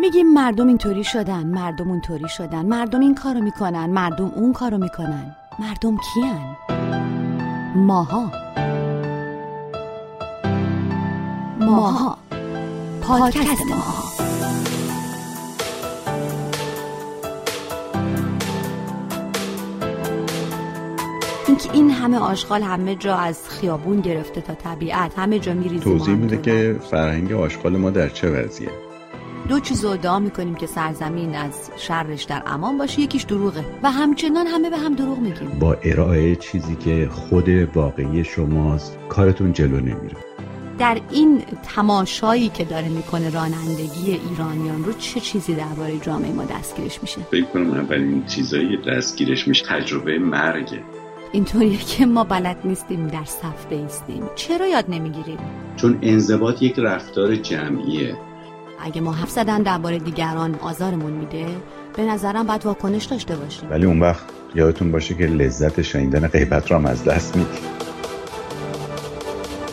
میگیم مردم اینطوری شدن مردم اونطوری شدن مردم این کارو می‌کنن مردم اون کارو می‌کنن. مردم کیان؟ ماها. ماها. پادکست ماها. اینکه این همه آشغال همه جا از خیابون گرفته تا طبیعت همه جا میریزیم توضیح میده که فرهنگ آشغال ما در چه وضعیه؟ دو چیز رو ادعا می‌کنیم که سرزمین از شرش در امان باشه یکیش دروغه. و همچنان همه به هم دروغ میگیم. با ارائه چیزی که خود واقعی شماست کارتون جلو نمیره. در این تماشایی که داره می‌کنه رانندگی ایرانیان رو چه چیزی درباره جامعه ما دستگیرش میشه؟ فکر کنم اولین چیزایی دستگیرش میشه تجربه مرگه اینطوریه که ما بلد نیستیم در صف بیستیم. چرا یاد نمی‌گیریم؟ چون انضباط یک رفتار جمعیه. اگه ما حرف زدن درباره دیگران آزارمون میده به نظرم باید واکنش داشته باشیم. ولی اون وقت یادتون باشه که لذت شنیدن غیبت رو هم از دست میدیم.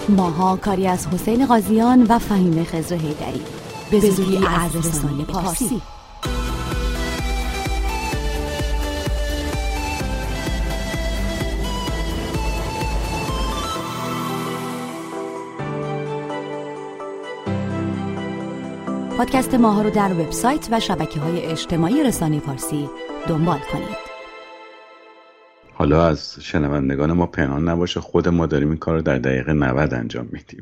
ماها کاری از حسین قاضیان و فهیم خزر هیدری به زودی از رسانه پارسی. پادکست ماها رو در وبسایت و شبکه های اجتماعی رسانه پارسی دنبال کنید. حالا از شنوندگان ما پنهان نباشه خود ما داریم این کار رو در دقیقه 90 انجام میدیم.